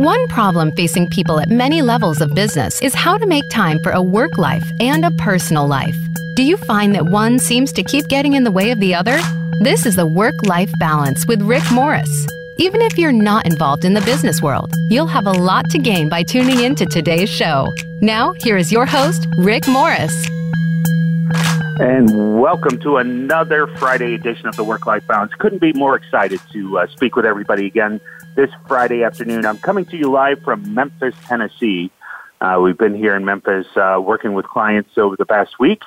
One problem facing people at many levels of business is how to make time for a work life and a personal life. Do you find that one seems to keep getting in the way of the other? This is the Work Life Balance with Rick Morris. Even if you're not involved in the business world, you'll have a lot to gain by tuning in to today's show. Now, here is your host, Rick Morris. And welcome to another Friday edition of the Work Life Balance. Couldn't be more excited to uh, speak with everybody again this Friday afternoon. I'm coming to you live from Memphis, Tennessee. Uh, we've been here in Memphis uh, working with clients over the past week.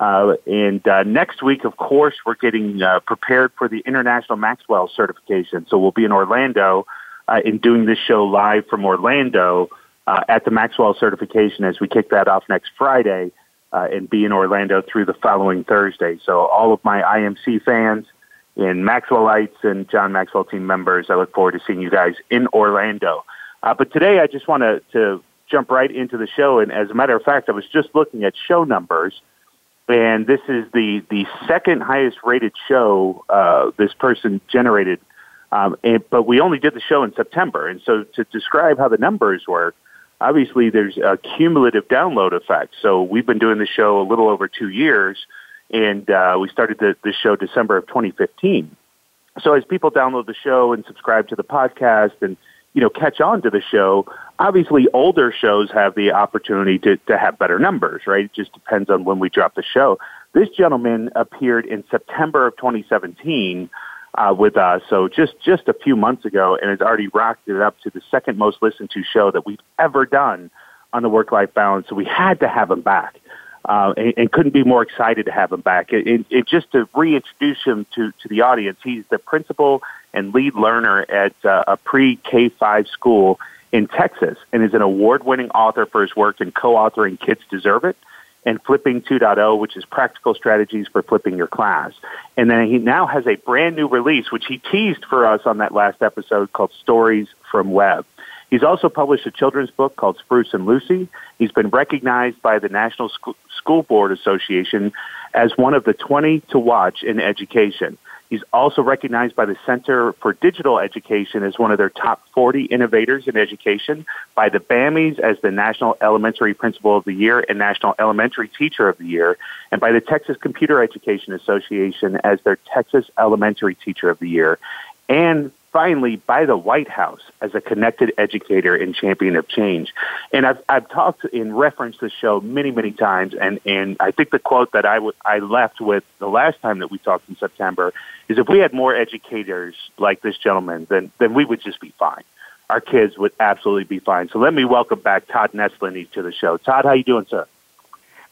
Uh, and uh, next week, of course, we're getting uh, prepared for the International Maxwell certification. So we'll be in Orlando in doing this show live from Orlando at the Maxwell certification as we kick that off next Friday uh, and be in Orlando through the following Thursday. So all of my IMC fans and Maxwellites and John Maxwell team members, I look forward to seeing you guys in Orlando. Uh, but today I just want to, to jump right into the show. And as a matter of fact, I was just looking at show numbers, and this is the, the second highest rated show uh, this person generated. Um, and, but we only did the show in September. And so to describe how the numbers work, obviously there's a cumulative download effect. So we've been doing the show a little over two years, and uh, we started the, the show December of 2015. So as people download the show and subscribe to the podcast and you know catch on to the show, obviously older shows have the opportunity to to have better numbers, right? It just depends on when we drop the show. This gentleman appeared in September of 2017 uh, with us. So just just a few months ago, and has already rocked it up to the second most listened to show that we've ever done on the work life balance. So we had to have him back. Uh, and, and, couldn't be more excited to have him back. It, just to reintroduce him to, to the audience, he's the principal and lead learner at uh, a pre K 5 school in Texas and is an award winning author for his work in co authoring Kids Deserve It and Flipping 2.0, which is practical strategies for flipping your class. And then he now has a brand new release, which he teased for us on that last episode called Stories from Webb. He's also published a children's book called Spruce and Lucy. He's been recognized by the National School Board Association as one of the 20 to watch in education. He's also recognized by the Center for Digital Education as one of their top 40 innovators in education, by the BAMIs as the National Elementary Principal of the Year and National Elementary Teacher of the Year, and by the Texas Computer Education Association as their Texas Elementary Teacher of the Year. And finally by the White House as a connected educator and champion of change. And I've, I've talked in reference to the show many, many times, and, and I think the quote that I, w- I left with the last time that we talked in September is if we had more educators like this gentleman, then, then we would just be fine. Our kids would absolutely be fine. So let me welcome back Todd Nesloney to the show. Todd, how you doing, sir?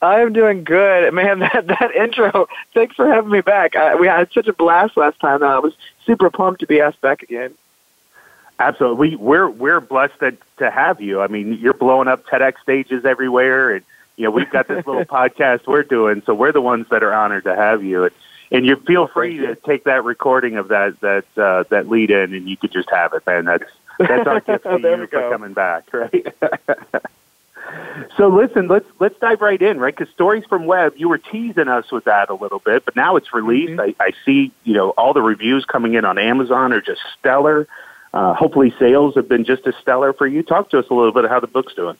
I'm doing good, man. That that intro. Thanks for having me back. I, we had such a blast last time. I was super pumped to be asked back again. Absolutely, we, we're we're blessed to to have you. I mean, you're blowing up TEDx stages everywhere, and you know we've got this little podcast we're doing, so we're the ones that are honored to have you. And, and you feel free to take that recording of that that uh, that lead in, and you could just have it, man. That's that's our gift to you for coming back, right? So listen, let's let's dive right in, right? Because stories from Webb, you were teasing us with that a little bit, but now it's released. Mm-hmm. I, I see, you know, all the reviews coming in on Amazon are just stellar. Uh, hopefully, sales have been just as stellar for you. Talk to us a little bit of how the book's doing.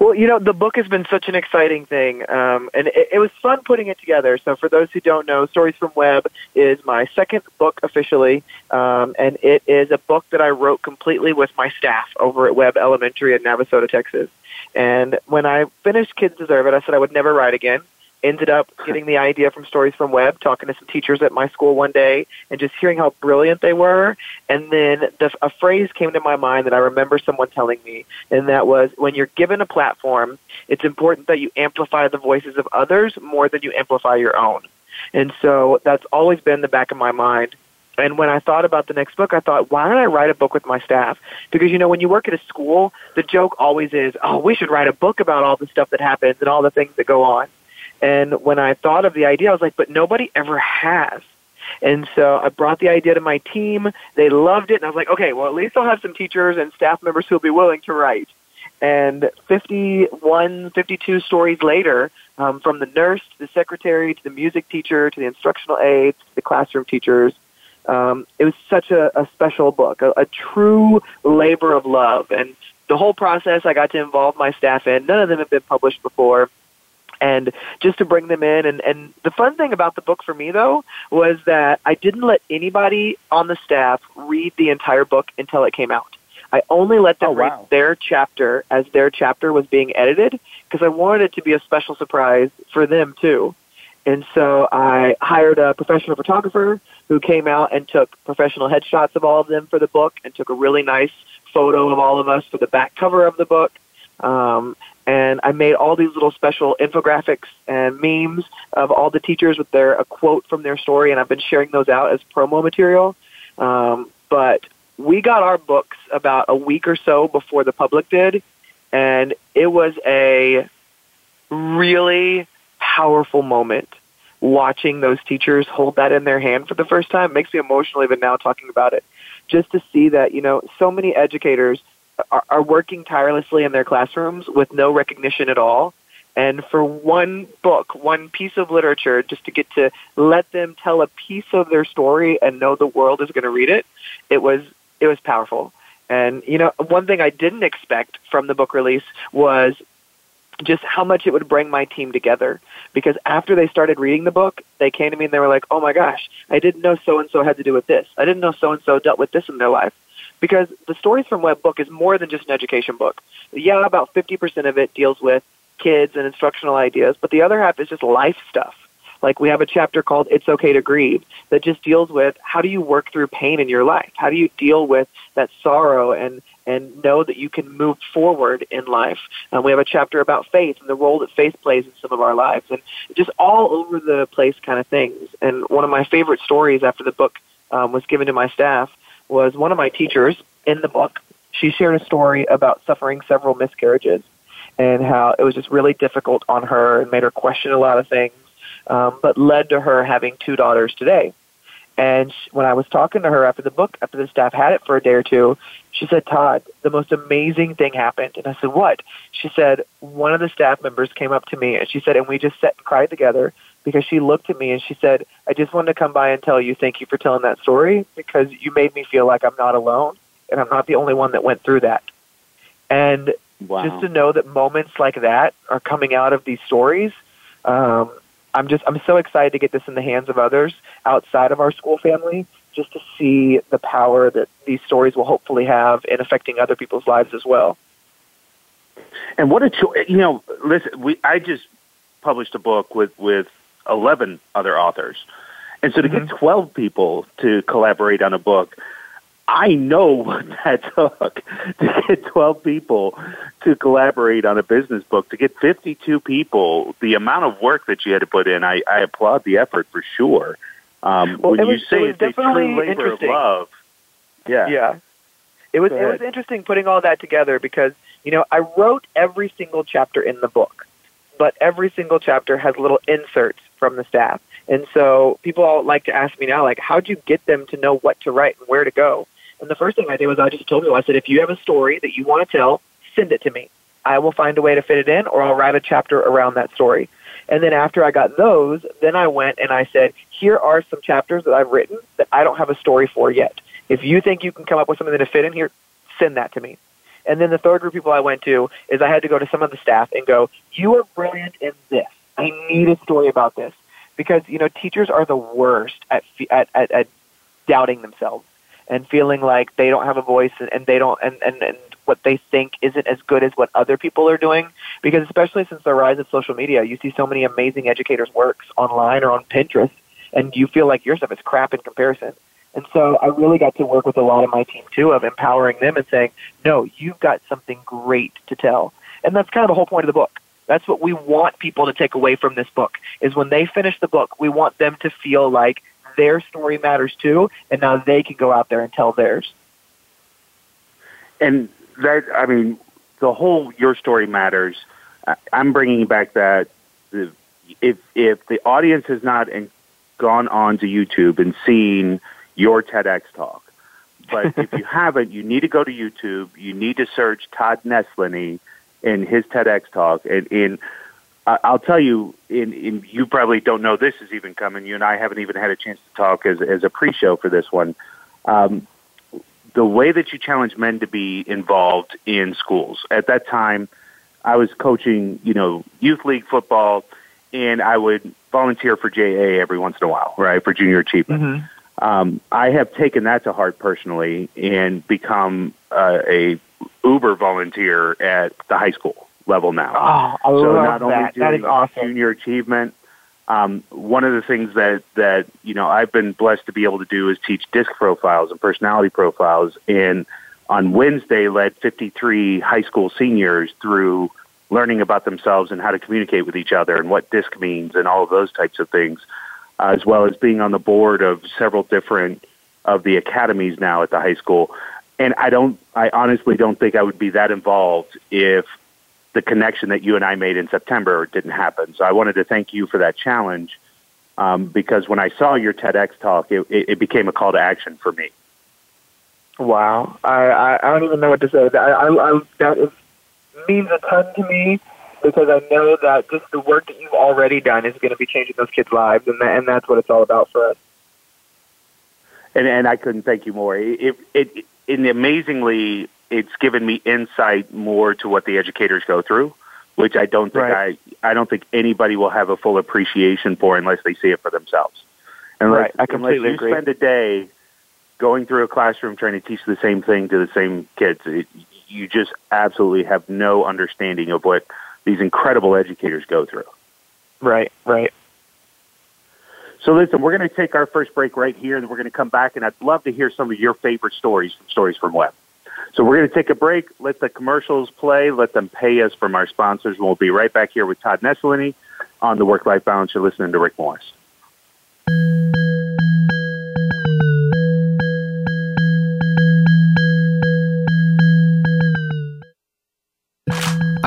Well, you know, the book has been such an exciting thing, um, and it, it was fun putting it together. So, for those who don't know, Stories from Webb is my second book officially, um, and it is a book that I wrote completely with my staff over at Webb Elementary in Navasota, Texas. And when I finished Kids Deserve It, I said I would never write again. Ended up getting the idea from Stories from Webb, talking to some teachers at my school one day, and just hearing how brilliant they were. And then the, a phrase came to my mind that I remember someone telling me, and that was, when you're given a platform, it's important that you amplify the voices of others more than you amplify your own. And so that's always been the back of my mind and when I thought about the next book, I thought, why don't I write a book with my staff? Because, you know, when you work at a school, the joke always is, oh, we should write a book about all the stuff that happens and all the things that go on. And when I thought of the idea, I was like, but nobody ever has. And so I brought the idea to my team. They loved it. And I was like, okay, well, at least I'll have some teachers and staff members who will be willing to write. And 51, 52 stories later, um, from the nurse to the secretary to the music teacher to the instructional aides to the classroom teachers, um, it was such a, a special book, a, a true labor of love. And the whole process I got to involve my staff in, none of them have been published before and just to bring them in and and the fun thing about the book for me though was that I didn't let anybody on the staff read the entire book until it came out. I only let them oh, wow. read their chapter as their chapter was being edited because I wanted it to be a special surprise for them too. And so I hired a professional photographer who came out and took professional headshots of all of them for the book and took a really nice photo of all of us for the back cover of the book. Um, and I made all these little special infographics and memes of all the teachers with their a quote from their story, and I've been sharing those out as promo material. Um, but we got our books about a week or so before the public did, and it was a really powerful moment watching those teachers hold that in their hand for the first time. Makes me emotional even now talking about it. Just to see that, you know, so many educators are, are working tirelessly in their classrooms with no recognition at all. And for one book, one piece of literature, just to get to let them tell a piece of their story and know the world is going to read it, it was it was powerful. And you know, one thing I didn't expect from the book release was just how much it would bring my team together. Because after they started reading the book, they came to me and they were like, "Oh my gosh, I didn't know so and so had to do with this. I didn't know so and so dealt with this in their life." Because the Stories from Webb book is more than just an education book. Yeah, about 50% of it deals with kids and instructional ideas, but the other half is just life stuff. Like we have a chapter called It's Okay to Grieve that just deals with how do you work through pain in your life? How do you deal with that sorrow and and know that you can move forward in life. Um, we have a chapter about faith and the role that faith plays in some of our lives, and just all over the place kind of things. And one of my favorite stories after the book um, was given to my staff was one of my teachers in the book. She shared a story about suffering several miscarriages and how it was just really difficult on her and made her question a lot of things, um, but led to her having two daughters today. And she, when I was talking to her after the book, after the staff had it for a day or two, she said, Todd, the most amazing thing happened. And I said, What? She said, One of the staff members came up to me and she said, and we just sat and cried together because she looked at me and she said, I just wanted to come by and tell you thank you for telling that story because you made me feel like I'm not alone and I'm not the only one that went through that. And wow. just to know that moments like that are coming out of these stories, um, I'm just I'm so excited to get this in the hands of others outside of our school family, just to see the power that these stories will hopefully have in affecting other people's lives as well. And what a choice! You know, listen, we I just published a book with with 11 other authors. And so to mm-hmm. get 12 people to collaborate on a book, I know what that took to get 12 people to collaborate on a business book, to get 52 people, the amount of work that you had to put in, I, I applaud the effort for sure. Um, well, when was, you say it it's a true labor of love, yeah. Yeah. It was, it was interesting putting all that together because, you know, I wrote every single chapter in the book but every single chapter has little inserts from the staff. And so people all like to ask me now, like, how'd you get them to know what to write and where to go? And the first thing I did was I just told people, I said, if you have a story that you want to tell, send it to me. I will find a way to fit it in, or I'll write a chapter around that story. And then after I got those, then I went and I said, here are some chapters that I've written that I don't have a story for yet. If you think you can come up with something to fit in here, send that to me. And then the third group of people I went to is I had to go to some of the staff and go, you are brilliant in this. I need a story about this. Because, you know, teachers are the worst at, at, at, at doubting themselves and feeling like they don't have a voice and, and they don't, and, and, and what they think isn't as good as what other people are doing. Because especially since the rise of social media, you see so many amazing educators' works online or on Pinterest, and you feel like your stuff is crap in comparison. And so I really got to work with a lot of my team too of empowering them and saying, no, you've got something great to tell. And that's kind of the whole point of the book. That's what we want people to take away from this book is when they finish the book, we want them to feel like their story matters too, and now they can go out there and tell theirs. And that, I mean, the whole your story matters. I'm bringing back that if if the audience has not gone on to YouTube and seen your TEDx talk. But if you haven't, you need to go to YouTube. You need to search Todd Nesloney in his TEDx talk. And in I'll tell you, in, in, you probably don't know this is even coming. You and I haven't even had a chance to talk as, as a pre-show for this one. Um, the way that you challenge men to be involved in schools. At that time, I was coaching, you know, youth league football, and I would volunteer for JA every once in a while, right, for junior achievement. Mm-hmm. Um, I have taken that to heart personally and become uh, a Uber volunteer at the high school level now. Oh, I so love not only that. doing That is awesome. junior achievement, um, one of the things that that you know I've been blessed to be able to do is teach disc profiles and personality profiles. And on Wednesday, led 53 high school seniors through learning about themselves and how to communicate with each other and what disc means and all of those types of things, uh, as well as being on the board of several different of the academies now at the high school. And I don't, I honestly don't think I would be that involved if the connection that you and I made in September didn't happen. So I wanted to thank you for that challenge um, because when I saw your TEDx talk, it, it, it became a call to action for me. Wow, I, I, I don't even know what to say. I, I, I, that is, means a ton to me because I know that just the work that you've already done is going to be changing those kids' lives, and that, and that's what it's all about for us. And and I couldn't thank you more. It it, it and amazingly, it's given me insight more to what the educators go through, which I don't think Right. I I don't think anybody will have a full appreciation for unless they see it for themselves. And Right. I completely unless you agree. spend a day going through a classroom trying to teach the same thing to the same kids, it, you just absolutely have no understanding of what these incredible educators go through. Right, right. So listen, we're going to take our first break right here, and we're going to come back, and I'd love to hear some of your favorite stories Stories from Webb. So we're going to take a break, let the commercials play, let them pay us from our sponsors, and we'll be right back here with Todd Nesloney on the Work-Life Balance. You're listening to Rick Morris.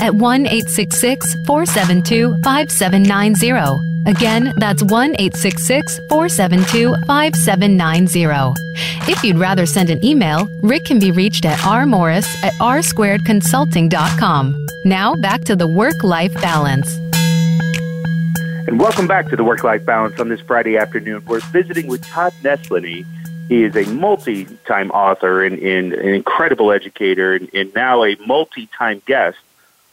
at 1 866 472 5790. Again, that's 1 866 472 5790. If you'd rather send an email, Rick can be reached at rmorris at rsquaredconsulting.com. Now back to the work life balance. And welcome back to the Work Life Balance on this Friday afternoon. We're visiting with Todd Nesloney. He is a multi time author and, and, an incredible educator, and, and now a multi time guest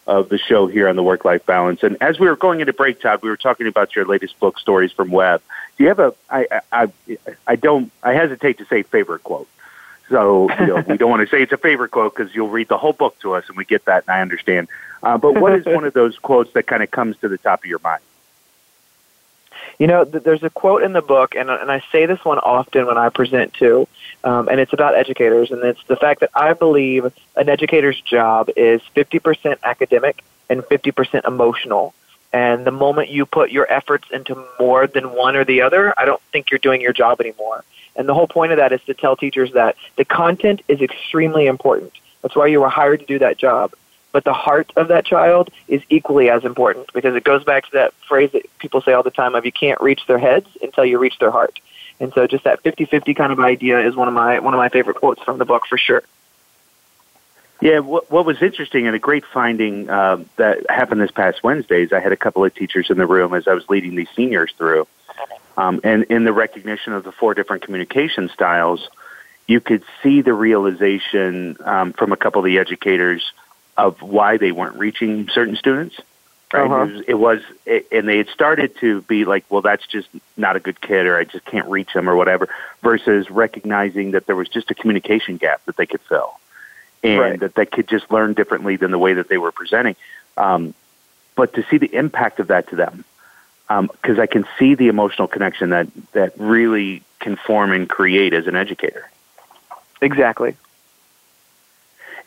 of the show here on the Work Life Balance. And as we were going into break, Todd, we were talking about your latest book, Stories from Webb. Do you have a? I I I don't. I hesitate to say favorite quote. So you know, we don't want to say it's a favorite quote because you'll read the whole book to us, and we get that, and I understand. Uh, but what is one of those quotes that kind of comes to the top of your mind? You know, th- there's a quote in the book, and, and I say this one often when I present too, um, and it's about educators, and it's the fact that I believe an educator's job is 50% academic and 50% emotional. And the moment you put your efforts into more than one or the other, I don't think you're doing your job anymore. And the whole point of that is to tell teachers that the content is extremely important. That's why you were hired to do that job but the heart of that child is equally as important because it goes back to that phrase that people say all the time of you can't reach their heads until you reach their heart. And so just that 50-50 kind of idea is one of my one of my favorite quotes from the book for sure. Yeah, what, what was interesting and a great finding uh, that happened this past Wednesday is I had a couple of teachers in the room as I was leading these seniors through. Um, and in the recognition of the four different communication styles, you could see the realization um, from a couple of the educators – of why they weren't reaching certain students. Right? Uh-huh. It, was, it was, it, and they had started to be like, well, that's just not a good kid, or I just can't reach them, or whatever. Versus recognizing that there was just a communication gap that they could fill, and right. that they could just learn differently than the way that they were presenting. Um, but to see the impact of that to them, because um, I can see the emotional connection that that really can form and create as an educator. Exactly.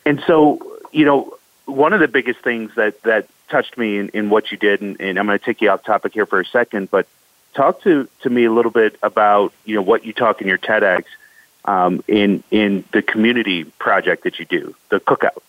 And so, you know, one of the biggest things that that touched me in, in what you did, and, and I'm going to take you off topic here for a second, but talk to to me a little bit about you know what you talk in your TEDx um, in in the community project that you do, the cookout.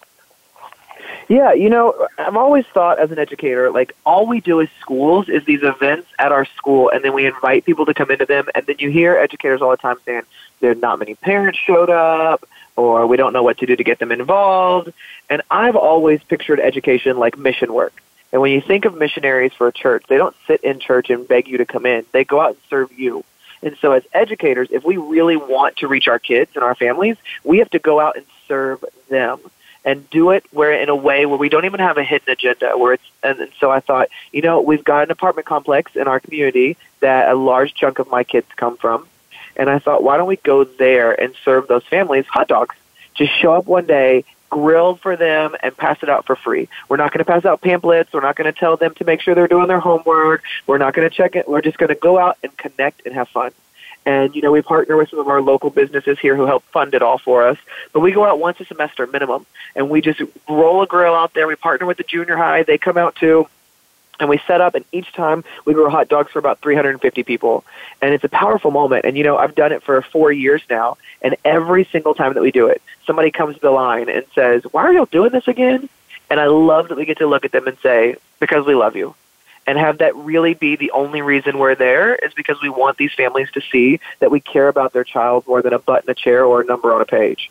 Yeah, you know, I've always thought as an educator, like all we do as schools is these events at our school, and then we invite people to come into them, and then you hear educators all the time saying there not many parents showed up, or we don't know what to do to get them involved. And I've always pictured education like mission work. And when you think of missionaries for a church, they don't sit in church and beg you to come in. They go out and serve you. And so as educators, if we really want to reach our kids and our families, we have to go out and serve them and do it where in a way where we don't even have a hidden agenda where it's and, and so I thought, you know, we've got an apartment complex in our community that a large chunk of my kids come from and I thought, why don't we go there and serve those families hot dogs? Just show up one day, grill for them, and pass it out for free. We're not going to pass out pamphlets. We're not going to tell them to make sure they're doing their homework. We're not going to check it. We're just going to go out and connect and have fun. And, you know, we partner with some of our local businesses here who help fund it all for us. But we go out once a semester minimum, and we just roll a grill out there. We partner with the junior high. They come out too and we set up and each time we grow hot dogs for about 350 people. And it's a powerful moment. And you know i've done it for four years now and every single time that we do it somebody comes to the line and says why are y'all doing this again? And i love that we get to look at them and say because we love you. And have that really be the only reason we're there is because we want these families to see that we care about their child more than a button a chair or a number on a page.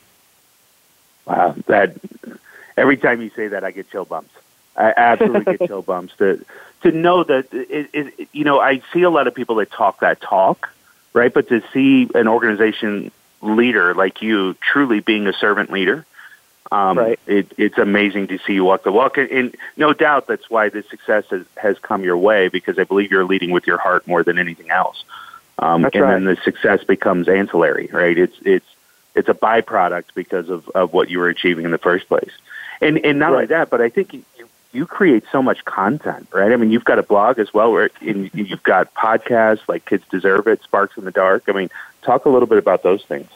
Wow. That every time you say that i get chill bumps I absolutely get chill bumps to to know that it, it, you know I see a lot of people that talk that talk, right? But to see an organization leader like you truly being a servant leader, um, right. it, it's amazing to see you walk the walk. And, and no doubt that's why this success has, has come your way because I believe you're leading with your heart more than anything else. Um, and right. then the success becomes ancillary, right? It's it's it's a byproduct because of, of what you were achieving in the first place. And and not right. only that, but I think you, create so much content, right? I mean, you've got a blog as well, where you've got podcasts like Kids Deserve It, Sparks in the Dark. I mean, talk a little bit about those things.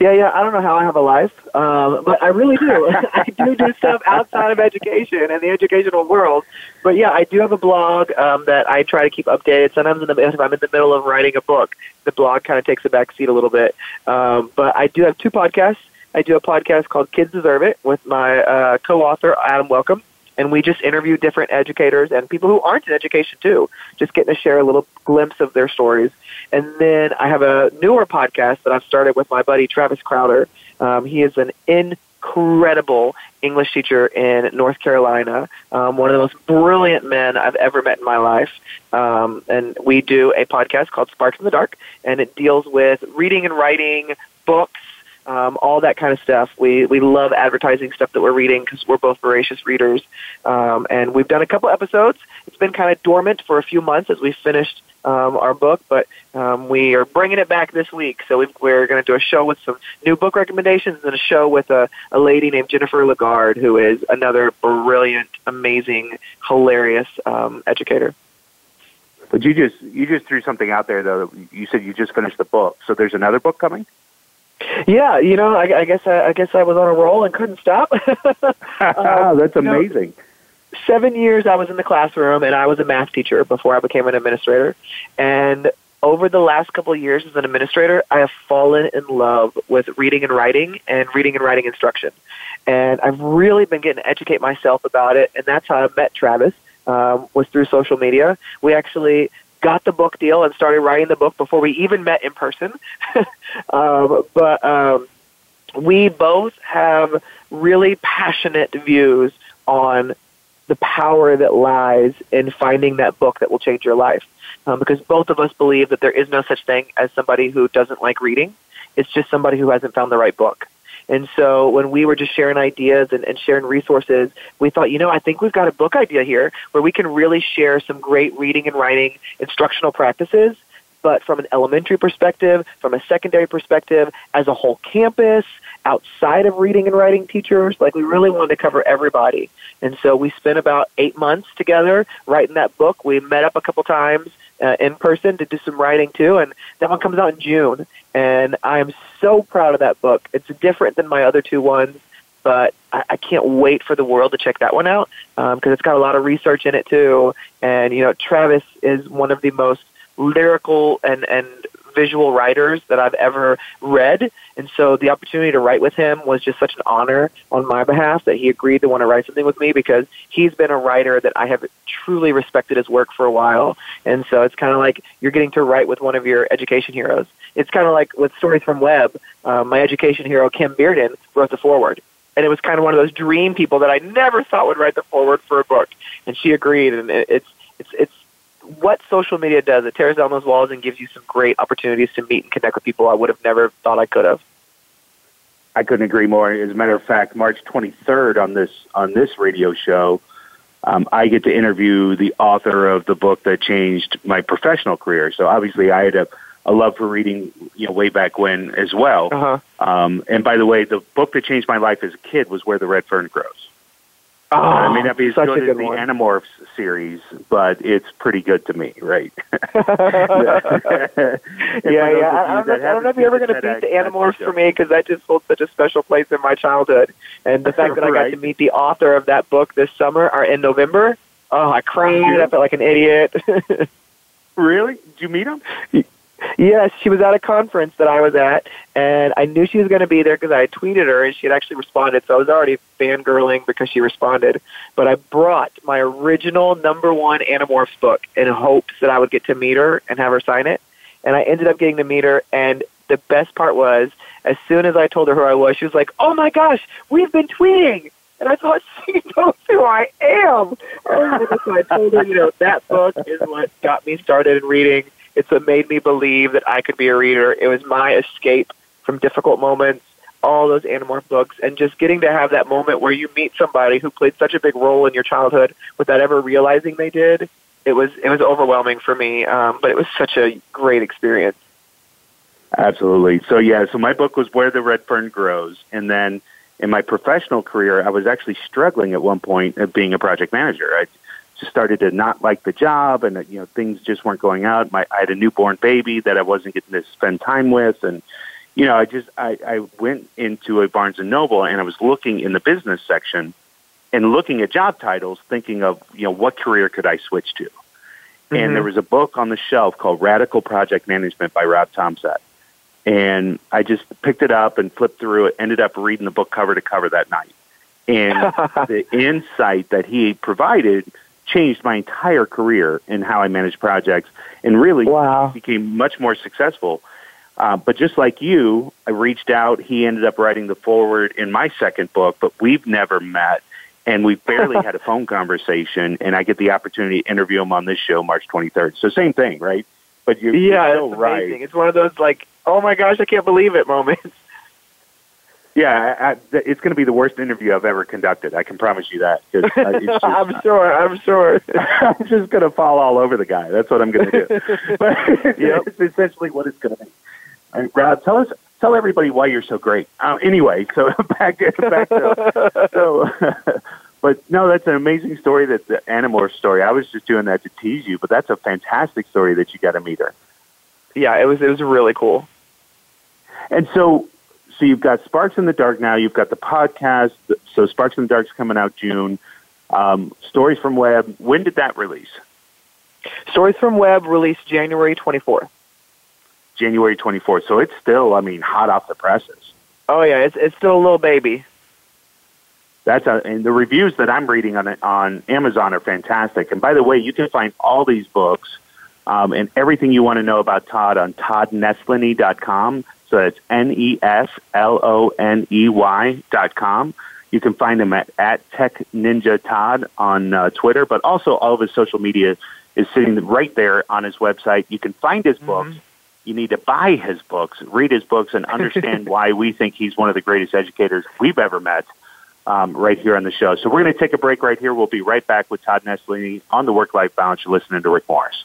Yeah, yeah. I don't know how I have a life, um, but I really do. I do do stuff outside of education and the educational world. But yeah, I do have a blog um, that I try to keep updated. Sometimes in the, if I'm in the middle of writing a book, the blog kind of takes a back seat a little bit. Um, but I do have two podcasts. I do a podcast called Kids Deserve It with my uh, co-author Adam Welcome and we just interview different educators and people who aren't in education too, just getting to share a little glimpse of their stories. And then I have a newer podcast that I've started with my buddy Travis Crowder. Um, he is an incredible English teacher in North Carolina, um, one of the most brilliant men I've ever met in my life. Um, and we do a podcast called Sparks in the Dark, and it deals with reading and writing, books, um, all that kind of stuff. We we love advertising stuff that we're reading because we're both voracious readers, um, and we've done a couple episodes. It's been kind of dormant for a few months as we finished um, our book, but um, we are bringing it back this week. So we are going to do a show with some new book recommendations and a show with a, a lady named Jennifer LaGarde, who is another brilliant, amazing, hilarious um, educator. But you just you just threw something out there though. You said you just finished the book, so there's another book coming. Yeah, you know, I, I guess I, I guess I was on a roll and couldn't stop. uh, That's amazing. Know, seven years I was in the classroom, and I was a math teacher before I became an administrator. And over the last couple of years as an administrator, I have fallen in love with reading and writing and reading and writing instruction. And I've really been getting to educate myself about it, and that's how I met Travis. Um, was through social media. We actually got the book deal and started writing the book before we even met in person. um, but um, we both have really passionate views on the power that lies in finding that book that will change your life. Um, because both of us believe that there is no such thing as somebody who doesn't like reading. It's just somebody who hasn't found the right book. And so when we were just sharing ideas and, and sharing resources, we thought, you know, I think we've got a book idea here where we can really share some great reading and writing instructional practices, but from an elementary perspective, from a secondary perspective, as a whole campus, outside of reading and writing teachers. Like we really wanted to cover everybody. And so we spent about eight months together writing that book. We met up a couple times uh, in person to do some writing too, and that one comes out in June. And I am so proud of that book. It's different than my other two ones, but I, I can't wait for the world to check that one out because um, it's got a lot of research in it too. And you know, Travis is one of the most lyrical and and visual writers that I've ever read. And so the opportunity to write with him was just such an honor on my behalf that he agreed to want to write something with me because he's been a writer that I have truly respected his work for a while. And so it's kind of like you're getting to write with one of your education heroes. It's kind of like with Stories from Webb, uh, my education hero, Kim Bearden, wrote the foreword. And it was kind of one of those dream people that I never thought would write the foreword for a book. And she agreed. And it's, it's, it's what social media does, it tears down those walls and gives you some great opportunities to meet and connect with people I would have never thought I could have. I couldn't agree more. As a matter of fact, March 23rd on this on this radio show, um, I get to interview the author of the book that changed my professional career. So obviously, I had a, a love for reading, you know, way back when as well. Uh-huh. Um, and by the way, the book that changed my life as a kid was Where the Red Fern Grows. Oh, I may not be as good, good as the one. Animorphs series, but it's pretty good to me, right? yeah, yeah. I, I, don't, I don't know if you're ever going to beat the Animorphs for me because that just holds such a special place in my childhood. And the fact that I got to meet the author of that book this summer or in November, oh, I cried. I felt like an idiot. really? Did you meet him? Yes, she was at a conference that I was at, and I knew she was going to be there because I had tweeted her, and she had actually responded. So I was already fangirling because she responded. But I brought my original number one Animorphs book in hopes that I would get to meet her and have her sign it. And I ended up getting to meet her, and the best part was, as soon as I told her who I was, she was like, "Oh my gosh, we've been tweeting." And I thought she knows who I am. Oh and so I told her, you know, that book is what got me started in reading it's what made me believe that I could be a reader. It was my escape from difficult moments, all those Animorph books, and just getting to have that moment where you meet somebody who played such a big role in your childhood without ever realizing they did. It was it was overwhelming for me, um, but it was such a great experience. Absolutely. So yeah, so my book was Where the Red Fern Grows, and then in my professional career, I was actually struggling at one point at being a project manager. I started to not like the job, and you know things just weren't going out. My I had a newborn baby that I wasn't getting to spend time with, and you know I just I, I went into a Barnes and Noble and I was looking in the business section and looking at job titles, thinking of you know what career could I switch to. Mm-hmm. And there was a book on the shelf called Radical Project Management by Rob Thomsett. And I just picked it up and flipped through it, ended up reading the book cover to cover that night And the insight that he provided changed my entire career in how I manage projects and really wow. became much more successful. Uh, but just like you, I reached out. He ended up writing the forward in my second book, but we've never met. And we barely had a phone conversation, and I get the opportunity to interview him on this show March 23rd. So, same thing, right? But you're, yeah, you're so right. It's one of those, like, oh my gosh, I can't believe it moments. Yeah, I, I, it's going to be the worst interview I've ever conducted. I can promise you that. Uh, it's just, I'm sure. I'm sure. I'm just going to fall all over the guy. That's what I'm going to do. but Yep. it's essentially what it's going to be. Right, Rob, tell us, tell everybody why you're so great. Uh, anyway, so back back to so. But no, that's an amazing story. That's the Animor story. I was just doing that to tease you, but that's a fantastic story that you got to meet her. yeah, it was. It was really cool. And so, so you've got Sparks in the Dark now. You've got the podcast. So Sparks in the Dark's coming out June. Um, Stories from Webb. When did that release? Stories from Webb released January 24th. January 24th. So it's still, I mean, hot off the presses. Oh yeah, it's it's still a little baby. That's a, and the reviews that I'm reading on it on Amazon are fantastic. And by the way, you can find all these books um, and everything you want to know about Todd on toddnesloney.com. So that's N E S L O N E Y dot com. You can find him at, at Tech Ninja Todd on uh, Twitter, but also all of his social media is sitting right there on his website. You can find his books. You need to buy his books, read his books, and understand why we think he's one of the greatest educators we've ever met um, right here on the show. So we're going to take a break right here. We'll be right back with Todd Nesloney on the Work Life Balance. You're listening to Rick Morris.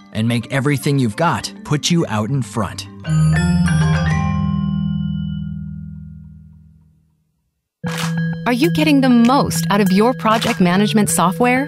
and make everything you've got put you out in front? Are you getting the most out of your project management software?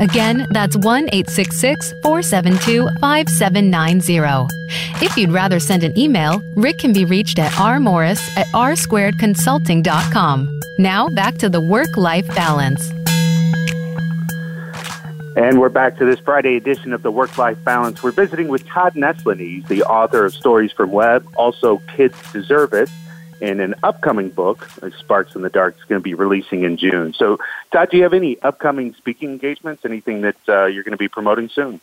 Again, that's 1 866 472 5790. If you'd rather send an email, Rick can be reached at rmorris at rsquaredconsulting.com. Now back to the work life balance. And we're back to this Friday edition of the Work Life Balance. We're visiting with Todd Nesloney. He's the author of Stories from Webb, also Kids Deserve It, and an upcoming book, Sparks in the Dark, is going to be releasing in June. So, Todd, do you have any upcoming speaking engagements? Anything that uh, you're going to be promoting soon?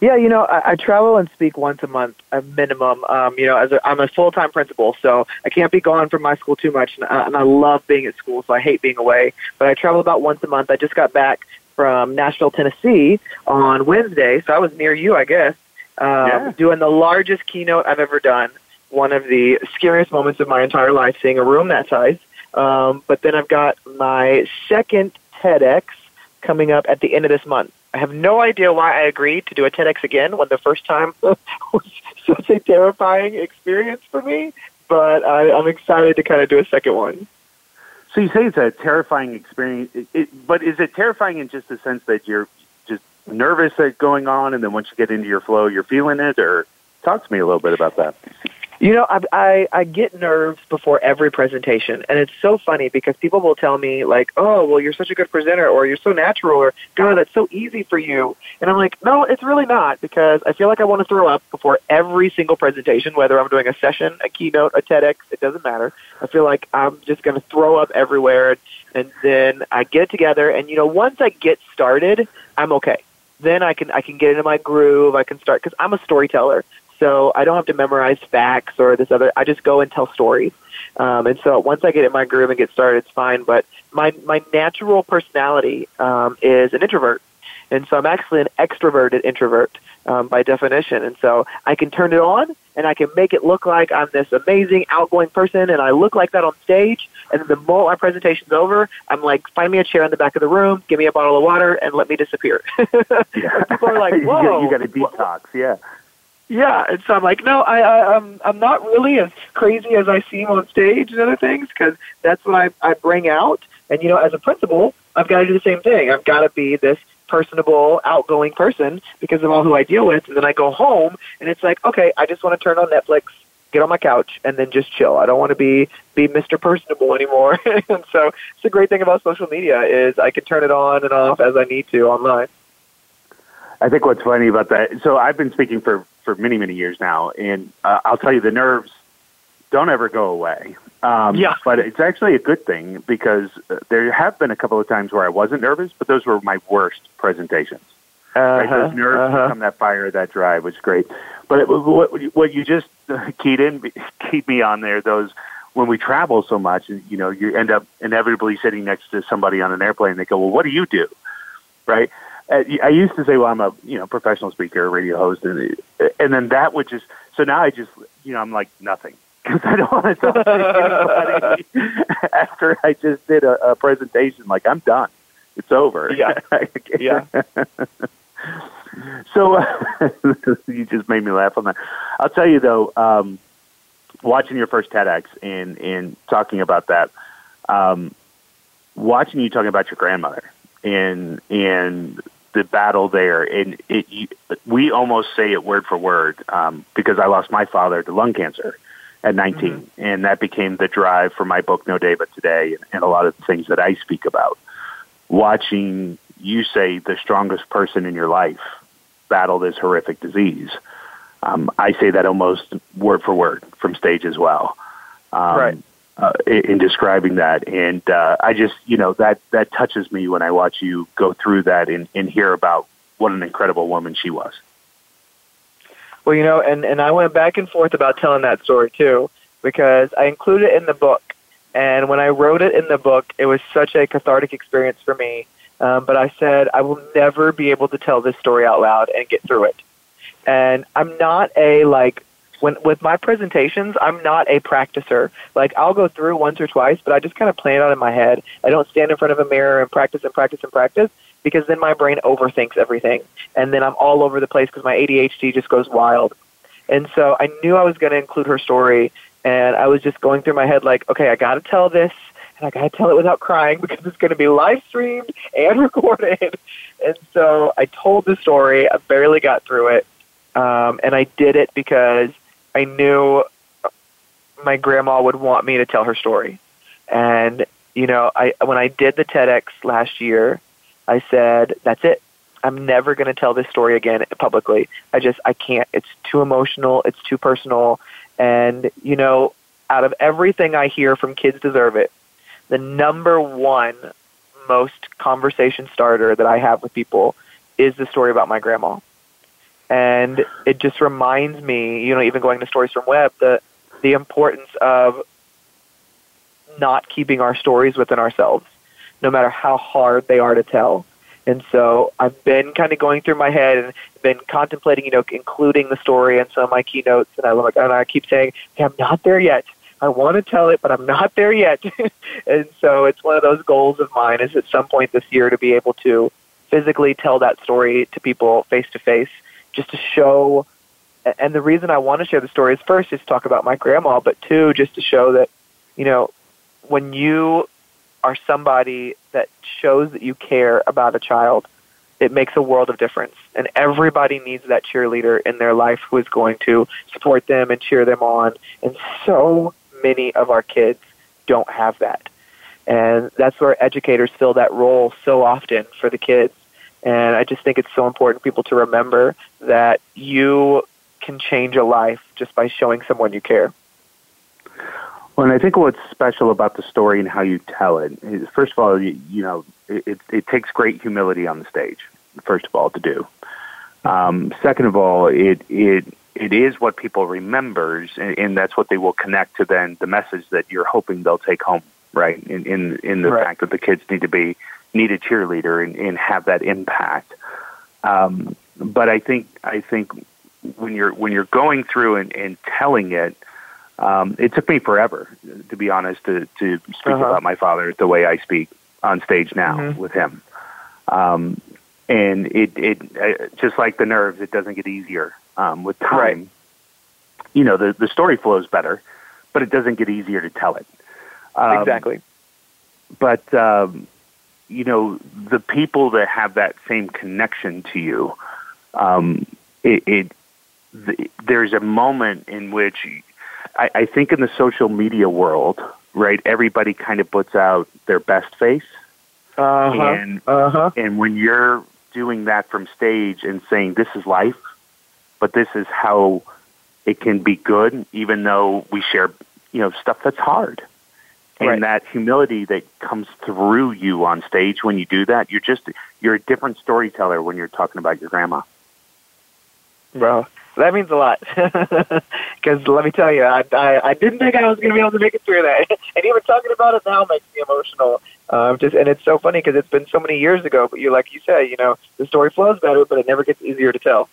Yeah, you know, I, I travel and speak once a month, a minimum. Um, you know, as a, I'm a full time principal, so I can't be gone from my school too much, and, uh, and I love being at school, so I hate being away. But I travel about once a month. I just got back from Nashville, Tennessee on Wednesday, so I was near you, I guess, um, yeah. doing the largest keynote I've ever done. One of the scariest moments of my entire life, seeing a room that size. Um, but then I've got my second TEDx coming up at the end of this month. I have no idea why I agreed to do a TEDx again when the first time was such a terrifying experience for me, but I, I'm excited to kind of do a second one. So you say it's a terrifying experience, it, it, but is it terrifying in just the sense that you're just nervous at going on, and then once you get into your flow, you're feeling it? Or talk to me a little bit about that. You know, I, I I get nerves before every presentation, and it's so funny because people will tell me like, "Oh, well, you're such a good presenter," or "You're so natural," or "God, that's so easy for you," and I'm like, "No, it's really not," because I feel like I want to throw up before every single presentation, whether I'm doing a session, a keynote, a TEDx, it doesn't matter. I feel like I'm just going to throw up everywhere, and, then I get together, and you know, once I get started, I'm okay then I can I can get into my groove. I can start because I'm a storyteller. So I don't have to memorize facts or this other. I just go and tell stories. Um, and so once I get in my groove and get started, it's fine. But my my natural personality um, is an introvert, and so I'm actually an extroverted introvert um, by definition. And so I can turn it on and I can make it look like I'm this amazing outgoing person, and I look like that on stage. And then the moment my presentation's over, I'm like, find me a chair in the back of the room, give me a bottle of water, and let me disappear. yeah. People are like, "Whoa, you got a detox." Yeah. Yeah, and so I'm like, no, I, I I'm I'm not really as crazy as I seem on stage and other things because that's what I I bring out. And you know, as a principal, I've got to do the same thing. I've got to be this personable, outgoing person because of all who I deal with. And then I go home and it's like, okay, I just want to turn on Netflix, get on my couch, and then just chill. I don't want to be be Mr. Personable anymore. and so it's the great thing about social media is I can turn it on and off as I need to online. I think what's funny about that. So I've been speaking for for many many years now, and uh, I'll tell you the nerves don't ever go away. Um, yeah. But it's actually a good thing because uh, there have been a couple of times where I wasn't nervous, but those were my worst presentations. Uh-huh, right? Those nerves uh-huh. become that fire, that drive was great. But it, what, what you just keyed in, keep me on there, those when we travel so much, you know, you end up inevitably sitting next to somebody on an airplane. They go, "Well, what do you do?" Right? Uh, I used to say, "Well, I'm a you know professional speaker, radio host," and and then that would just so now I just you know I'm like nothing because I don't want to talk to anybody after I just did a, a presentation. Like I'm done, it's over. Yeah, yeah. so uh, you just made me laugh on that. I'll tell you though, um, watching your first TEDx and and talking about that, um, watching you talking about your grandmother and and the battle there, and it, you, we almost say it word for word um, because I lost my father to lung cancer at 19, mm-hmm. and that became the drive for my book No Day But Today, and, and a lot of the things that I speak about. Watching you say the strongest person in your life battle this horrific disease, um, I say that almost word for word from stage as well. Um, right uh, in describing that. And uh, I just, you know, that that touches me when I watch you go through that and, and hear about what an incredible woman she was. Well, you know, and and I went back and forth about telling that story too because I included it in the book. And when I wrote it in the book, it was such a cathartic experience for me. Um, but I said I will never be able to tell this story out loud and get through it. And I'm not a like when with my presentations, I'm not a practicer. Like I'll go through once or twice, but I just kind of plan it out in my head. I don't stand in front of a mirror and practice and practice and practice because then my brain overthinks everything, and then I'm all over the place because my ADHD just goes wild. And so I knew I was going to include her story, and I was just going through my head like, okay, I got to tell this, and I got to tell it without crying because it's going to be live streamed and recorded. And so I told the story. I barely got through it, um, and I did it because I knew my grandma would want me to tell her story. And, you know, I when I did the TEDx last year, I said, that's it. I'm never going to tell this story again publicly. I just, I can't. It's too emotional. It's too personal. And, you know, out of everything I hear from Kids Deserve It, the number one most conversation starter that I have with people is the story about my grandma. And it just reminds me, you know, even going to stories from Webb, the the importance of not keeping our stories within ourselves, no matter how hard they are to tell. And so I've been kind of going through my head and been contemplating, you know, including the story in some of my keynotes. And I like, and I keep saying, hey, I'm not there yet. I want to tell it, but I'm not there yet. and so it's one of those goals of mine is at some point this year to be able to physically tell that story to people face to face, just to show. And the reason I want to share the story is first, is to talk about my grandma, but two, just to show that, you know, when you are somebody that shows that you care about a child, it makes a world of difference. And everybody needs that cheerleader in their life who is going to support them and cheer them on. And so many of our kids don't have that. And that's where educators fill that role so often for the kids. And I just think it's so important for people to remember that you can change a life just by showing someone you care. Well, and I think what's special about the story and how you tell it is, first of all, you, you know, it, it takes great humility on the stage, first of all, to do. Um, second of all, it, it, it is what people remembers, and, and that's what they will connect to then the message that you're hoping they'll take home, right? In, in, in the right. fact that the kids need to be, need a cheerleader and, and have that impact. Um, but I think, I think when you're, when you're going through and, and telling it, um, it took me forever, to be honest, to, to speak uh-huh. about my father the way I speak on stage now mm-hmm. with him. Um, and it, it uh, just like the nerves, it doesn't get easier um, with time. Right. You know, the the story flows better, but it doesn't get easier to tell it. Um, exactly. But um, you know, the people that have that same connection to you, um, it, it the, there's a moment in which I, I think in the social media world, right, everybody kind of puts out their best face. Uh-huh. And uh-huh. and when you're doing that from stage and saying this is life, but this is how it can be good, even though we share, you know, stuff that's hard. And right. that humility that comes through you on stage when you do that, you're just you're a different storyteller when you're talking about your grandma. Bro, that means a lot. Because let me tell you, I, I I didn't think I was going to be able to make it through that, and even talking about it now makes me emotional. Um, just and it's so funny because it's been so many years ago. But you, like you say, you know, the story flows better, but it never gets easier to tell.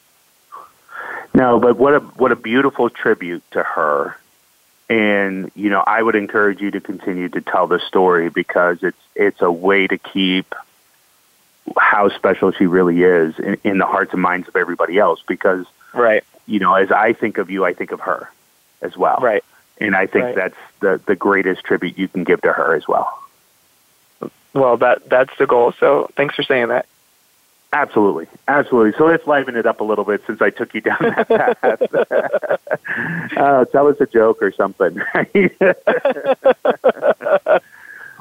No, but what a what a beautiful tribute to her. And you know, I would encourage you to continue to tell the story because it's it's a way to keep how special she really is in, in the hearts and minds of everybody else. Because right you know, as I think of you, I think of her as well. Right. And I think right. that's the the greatest tribute you can give to her as well. Well, that that's the goal. So thanks for saying that. Absolutely, absolutely. So let's liven it up a little bit since I took you down that path. uh, tell us a joke or something.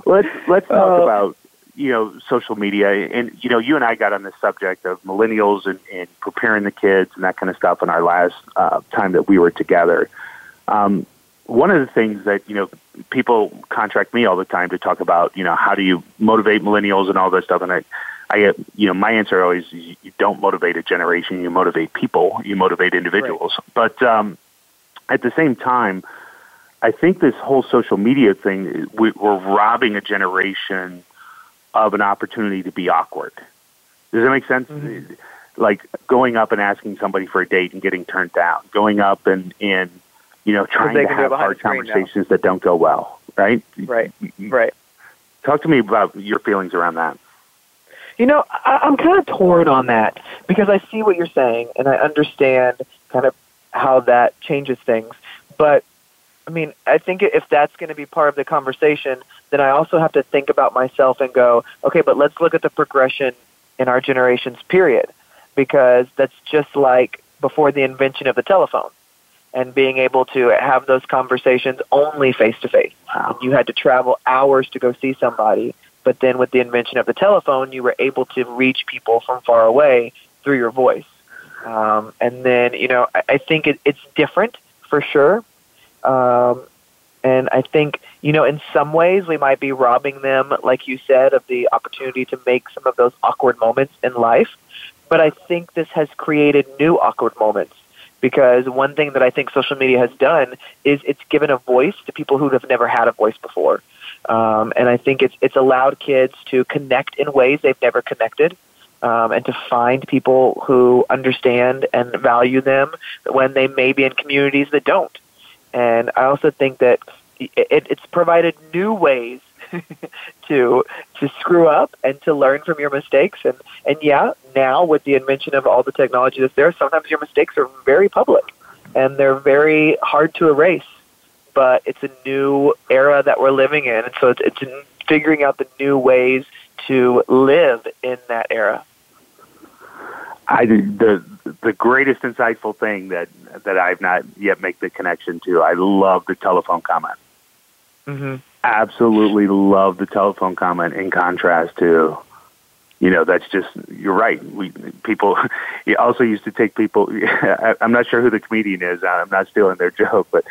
let's let's talk uh, about you know, social media, and you know, you and I got on the subject of millennials and, and preparing the kids and that kind of stuff in our last uh, time that we were together. Um, one of the things that you know people contract me all the time to talk about, you know, how do you motivate millennials and all this stuff, and I, I, you know, my answer always is you don't motivate a generation, you motivate people, you motivate individuals. Right. But um, at the same time, I think this whole social media thing, we, we're robbing a generation of an opportunity to be awkward. Does that make sense? Mm-hmm. Like going up and asking somebody for a date and getting turned down, going up and, and you know, trying to have hard conversations now. that don't go well, right? Right, right. Talk to me about your feelings around that. You know, I, I'm kind of torn on that because I see what you're saying and I understand kind of how that changes things. But I mean, I think if that's going to be part of the conversation, then I also have to think about myself and go, okay, but let's look at the progression in our generation's period, because that's just like before the invention of the telephone and being able to have those conversations only face to face. You had to travel hours to go see somebody, but then with the invention of the telephone, you were able to reach people from far away through your voice. Um, and then, you know, I, I think it, it's different for sure. Um, and I think, you know, in some ways we might be robbing them, like you said, of the opportunity to make some of those awkward moments in life. But I think this has created new awkward moments because one thing that I think social media has done is it's given a voice to people who have never had a voice before. Um, and I think it's, it's allowed kids to connect in ways they've never connected. Um, and to find people who understand and value them when they may be in communities that don't. And I also think that it, it's provided new ways to to screw up and to learn from your mistakes. And and yeah, now with the invention of all the technology that's there, sometimes your mistakes are very public and they're very hard to erase. But it's a new era that we're living in, and so it's, it's figuring out the new ways to live in that era. I the the greatest insightful thing that that I've not yet made the connection to. I love the telephone comment. Mm-hmm. Absolutely love the telephone comment. In contrast to, you know, that's just you're right. We people also used to take people. I'm not sure who the comedian is. I'm not stealing their joke, but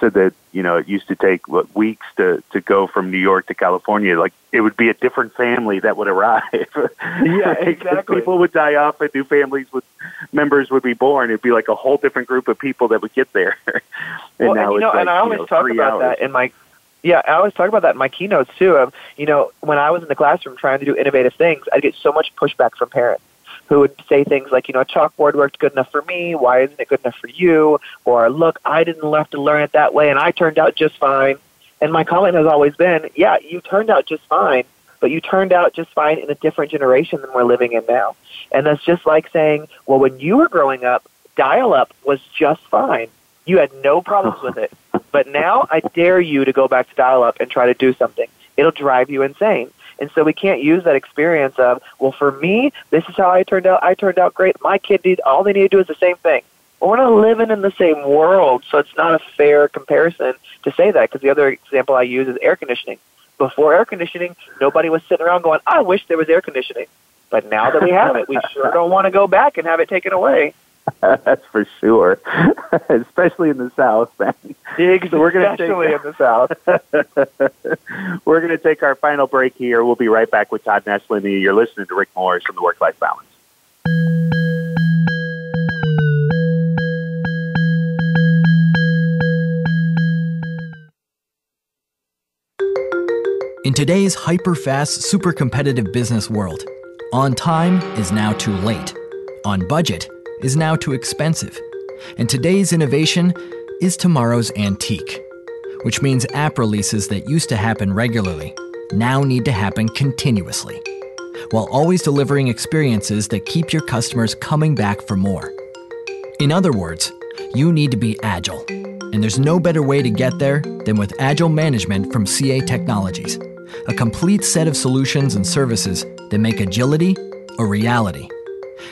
said that you know it used to take what weeks to to go from New York to California. Like it would be a different family that would arrive. Yeah, exactly. people would die off, and new families would members would be born. It'd be like a whole different group of people that would get there. and well, now and, you know, like, and I always you know, talk about hours. that in my yeah, I always talk about that in my keynotes too. Of you know, when I was in the classroom trying to do innovative things, I'd get so much pushback from parents who would say things like, you know, a chalkboard worked good enough for me. Why isn't it good enough for you? Or look, I didn't have to learn it that way, and I turned out just fine. And my comment has always been, yeah, you turned out just fine, but you turned out just fine in a different generation than we're living in now. And that's just like saying, well, when you were growing up, dial up was just fine. You had no problems with it. But now I dare you to go back to dial up and try to do something. It'll drive you insane. And so we can't use that experience of, well, for me, this is how I turned out. I turned out great. My kid did, all they need to do is the same thing. Well, we're not living in the same world, so it's not a fair comparison to say that because the other example I use is air conditioning. Before air conditioning, nobody was sitting around going, I wish there was air conditioning. But now that we have it, we sure don't want to go back and have it taken away. That's for sure, especially in the South, man. So we're gonna take, Especially in the South. we're going to take our final break here. We'll be right back with Todd Nesloney. You're listening to Rick Morris from the Work Life Balance. In today's hyper fast, super competitive business world, on time is now too late. On budget is now too expensive. And today's innovation is tomorrow's antique. Which means app releases that used to happen regularly now need to happen continuously, while always delivering experiences that keep your customers coming back for more. In other words, you need to be agile. And there's no better way to get there than with Agile Management from CA Technologies, a complete set of solutions and services that make agility a reality.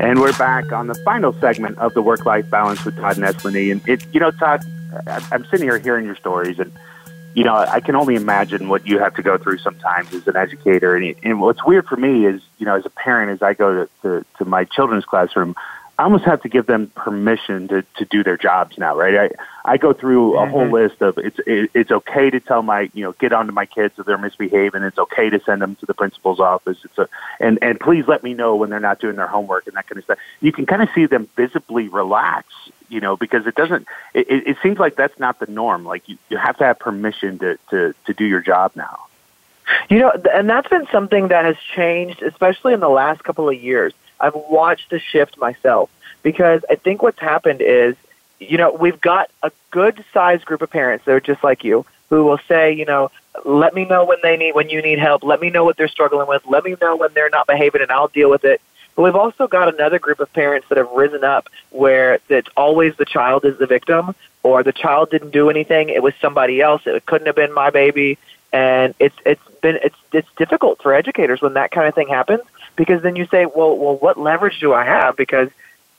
And we're back on the final segment of the work life balance with Todd Nesloney. And it, you know, Todd, I'm sitting here hearing your stories, and you know, I can only imagine what you have to go through sometimes as an educator. And, and what's weird for me is, you know, as a parent, as I go to, to, to my children's classroom, I almost have to give them permission to, to do their jobs now, right? I, I go through a mm-hmm. whole list of it's it, it's okay to tell my you know get onto my kids if they're misbehaving. It's okay to send them to the principal's office. It's a and and please let me know when they're not doing their homework and that kind of stuff. You can kind of see them visibly relax, you know, because it doesn't. It, it seems like that's not the norm. Like you, you have to have permission to to to do your job now. You know, and that's been something that has changed, especially in the last couple of years. I've watched the shift myself because I think what's happened is, you know, we've got a good sized group of parents that are just like you who will say, you know, let me know when they need when you need help. Let me know what they're struggling with. Let me know when they're not behaving, and I'll deal with it. But we've also got another group of parents that have risen up where it's always the child is the victim, or the child didn't do anything. It was somebody else. It couldn't have been my baby. And it's it's been it's it's difficult for educators when that kind of thing happens because then you say, well, well, what leverage do I have? Because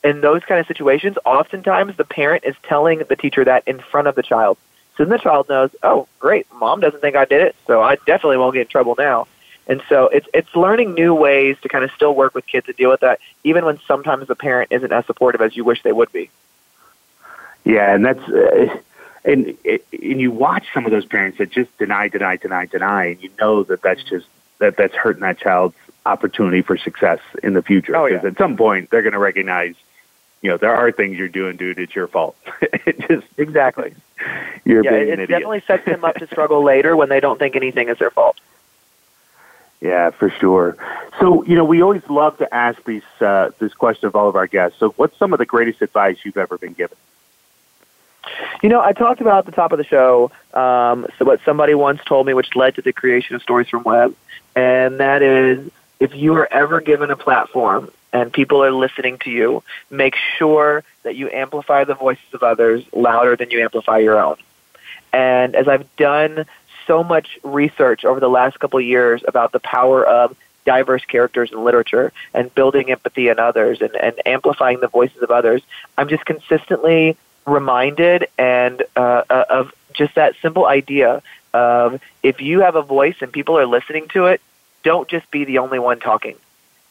in those kind of situations, oftentimes the parent is telling the teacher that in front of the child. So then the child knows, oh, great, mom doesn't think I did it, so I definitely won't get in trouble now. And so it's it's learning new ways to kind of still work with kids to deal with that, even when sometimes the parent isn't as supportive as you wish they would be. Yeah, and that's uh, and and you watch some of those parents that just deny, deny, deny, deny, and you know that that's just that that's hurting that child's opportunity for success in the future. Oh, yeah. at some point they're going to recognize, you know, there are things you're doing, dude. It's your fault. it just exactly. You're yeah, being it, an idiot. definitely sets them up to struggle later when they don't think anything is their fault. Yeah, for sure. So, you know, we always love to ask these uh, this question of all of our guests. So, what's some of the greatest advice you've ever been given? You know, I talked about at the top of the show um, so what somebody once told me, which led to the creation of Stories from Webb, and that is if you are ever given a platform and people are listening to you, make sure that you amplify the voices of others louder than you amplify your own. And as I've done so much research over the last couple of years about the power of diverse characters in literature and building empathy in others and, and amplifying the voices of others, I'm just consistently reminded and uh, uh of just that simple idea of if you have a voice and people are listening to it, don't just be the only one talking.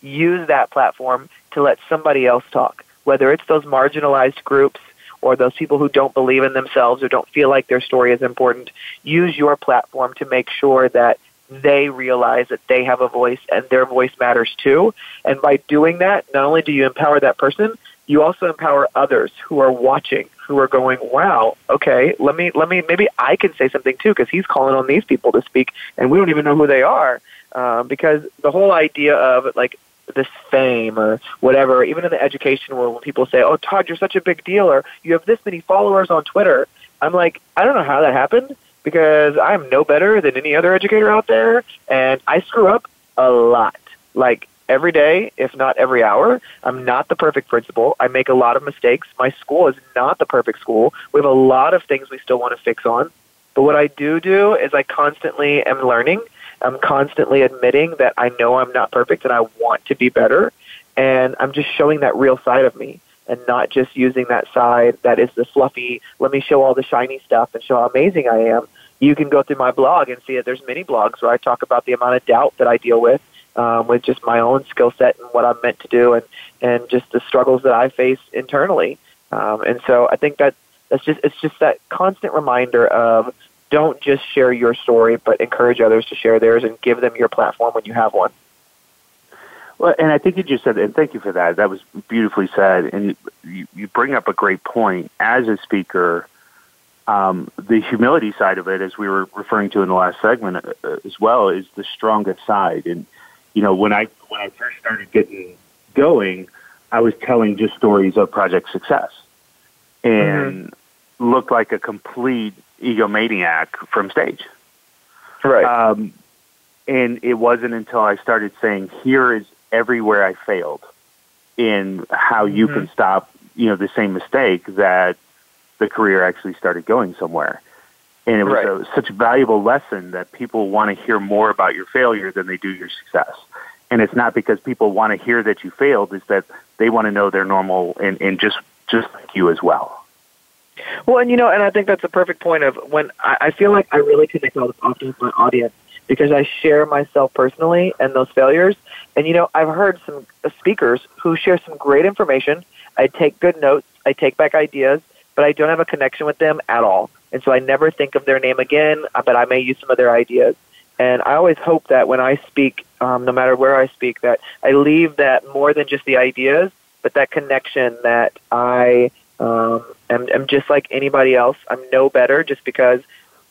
Use that platform to let somebody else talk, whether it's those marginalized groups or those people who don't believe in themselves or don't feel like their story is important. Use your platform to make sure that they realize that they have a voice and their voice matters too. And by doing that, not only do you empower that person, you also empower others who are watching, who are going, "Wow, okay, let me let me maybe I can say something too because he's calling on these people to speak and we don't even know who they are." um, because the whole idea of like this fame or whatever, even in the education world, when people say, "Oh, Todd, you're such a big deal," or "You have this many followers on Twitter," I'm like, I don't know how that happened because I'm no better than any other educator out there, and I screw up a lot, like every day, if not every hour. I'm not the perfect principal. I make a lot of mistakes. My school is not the perfect school. We have a lot of things we still want to fix on. But what I do do is I constantly am learning I'm constantly admitting that I know I'm not perfect and I want to be better. And I'm just showing that real side of me and not just using that side that is the fluffy, let me show all the shiny stuff and show how amazing I am. You can go through my blog and see that there's many blogs where I talk about the amount of doubt that I deal with um, with just my own skill set and what I'm meant to do and, and just the struggles that I face internally. Um, and so I think that that's just it's just that constant reminder of don't just share your story, but encourage others to share theirs and give them your platform when you have one. Well, and I think you just said, and thank you for that. That was beautifully said. And you, you bring up a great point. As a speaker, um, the humility side of it, as we were referring to in the last segment uh, as well, is the strongest side. And you know, when I when I first started getting going, I was telling just stories of project success, and mm-hmm. looked like a complete egomaniac from stage. Right. Um, and it wasn't until I started saying, "Here is everywhere I failed in how you mm-hmm. can stop, you know, the same mistake that the career actually started going somewhere. And it was right. a, such a valuable lesson that people want to hear more about your failure than they do your success. And it's not because people want to hear that you failed; it's that they want to know they're normal and, and just just like you as well. Well, and you know, and I think that's a perfect point of when I, I feel like I really connect all this often with my audience because I share myself personally and those failures. And you know, I've heard some speakers who share some great information. I take good notes, I take back ideas, but I don't have a connection with them at all. And so I never think of their name again, uh, but I may use some of their ideas. And I always hope that when I speak, um, no matter where I speak, that I leave that more than just the ideas, but that connection that I um, am, am just like anybody else. I'm no better just because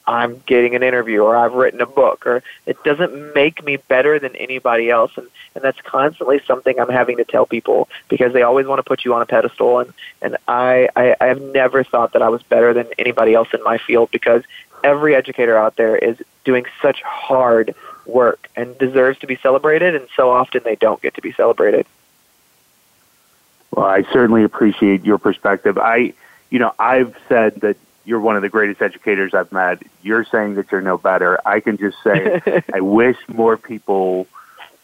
I'm getting an interview or I've written a book or it doesn't make me better than anybody else and, and that's constantly something I'm having to tell people because they always want to put you on a pedestal and, and I, I, I have never thought that I was better than anybody else in my field because every educator out there is doing such hard work and deserves to be celebrated and so often they don't get to be celebrated. Well, I certainly appreciate your perspective. I you know, I've said that you're one of the greatest educators I've met. You're saying that you're no better. I can just say I wish more people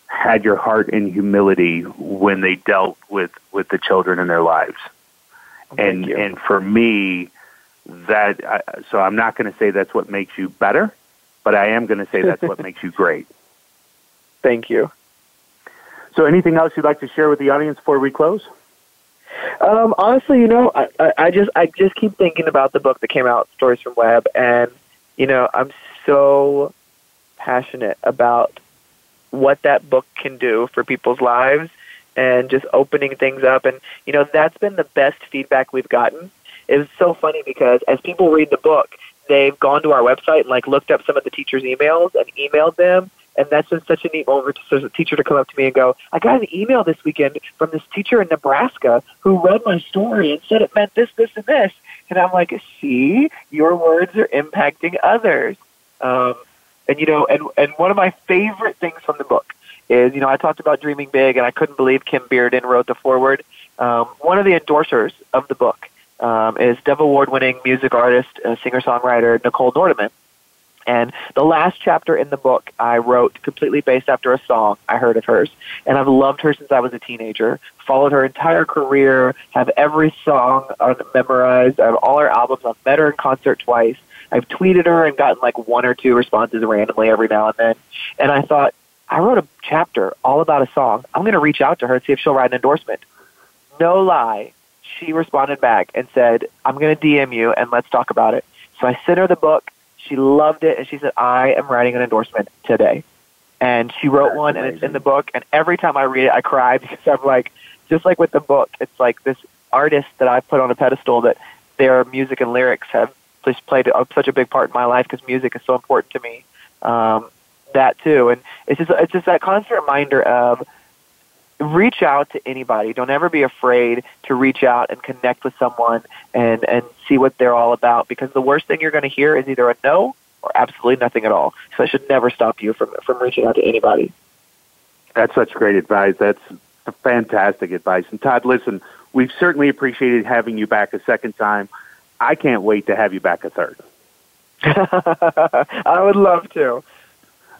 had your heart and humility when they dealt with with the children in their lives. Thank and and for me that I, so I'm not going to say that's what makes you better, but I am going to say that's what makes you great. Thank you. So anything else you'd like to share with the audience before we close? Um, honestly, you know, I, I, I just I just keep thinking about the book that came out, Stories from Webb, and you know, I'm so passionate about what that book can do for people's lives and just opening things up. And you know, that's been the best feedback we've gotten. it's so funny because as people read the book, they've gone to our website and like looked up some of the teachers' emails and emailed them and that's been such a neat moment for a teacher to come up to me and go, I got an email this weekend from this teacher in Nebraska who read my story and said it meant this, this, and this. And I'm like, see, your words are impacting others. Um, and, you know, and, and one of my favorite things from the book is, you know, I talked about dreaming big and I couldn't believe Kim Bearden wrote the foreword. Um, one of the endorsers of the book um, is Dove Award winning music artist, uh, singer songwriter Nicole Nordeman. And the last chapter in the book I wrote completely based after a song I heard of hers. And I've loved her since I was a teenager, followed her entire career, have every song memorized, I have all her albums, I've met her in concert twice. I've tweeted her and gotten like one or two responses randomly every now and then. And I thought, I wrote a chapter all about a song. I'm going to reach out to her and see if she'll write an endorsement. No lie. She responded back and said, I'm going to DM you and let's talk about it. So I sent her the book she loved it, and she said, "I am writing an endorsement today." And she wrote That's one, amazing. and it's in the book. And every time I read it, I cry because I'm like, just like with the book, it's like this artist that I've put on a pedestal that their music and lyrics have just played such a big part in my life because music is so important to me. Um, that too, and it's just it's just that constant reminder of reach out to anybody. Don't ever be afraid to reach out and connect with someone and and see what they're all about because the worst thing you're going to hear is either a no or absolutely nothing at all. So it should never stop you from from reaching out to anybody. That's such great advice. That's fantastic advice. And Todd, listen, we've certainly appreciated having you back a second time. I can't wait to have you back a third. I would love to.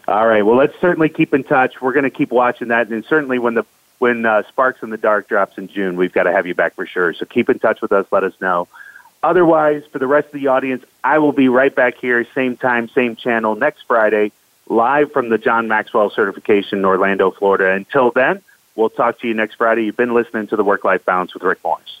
All right. Well, let's certainly keep in touch. We're going to keep watching that, and certainly when the when uh, Sparks in the Dark drops in June, we've got to have you back for sure. So keep in touch with us. Let us know. Otherwise, for the rest of the audience, I will be right back here, same time, same channel, next Friday, live from the John Maxwell certification in Orlando, Florida. Until then, we'll talk to you next Friday. You've been listening to the Work Life Balance with Rick Morris.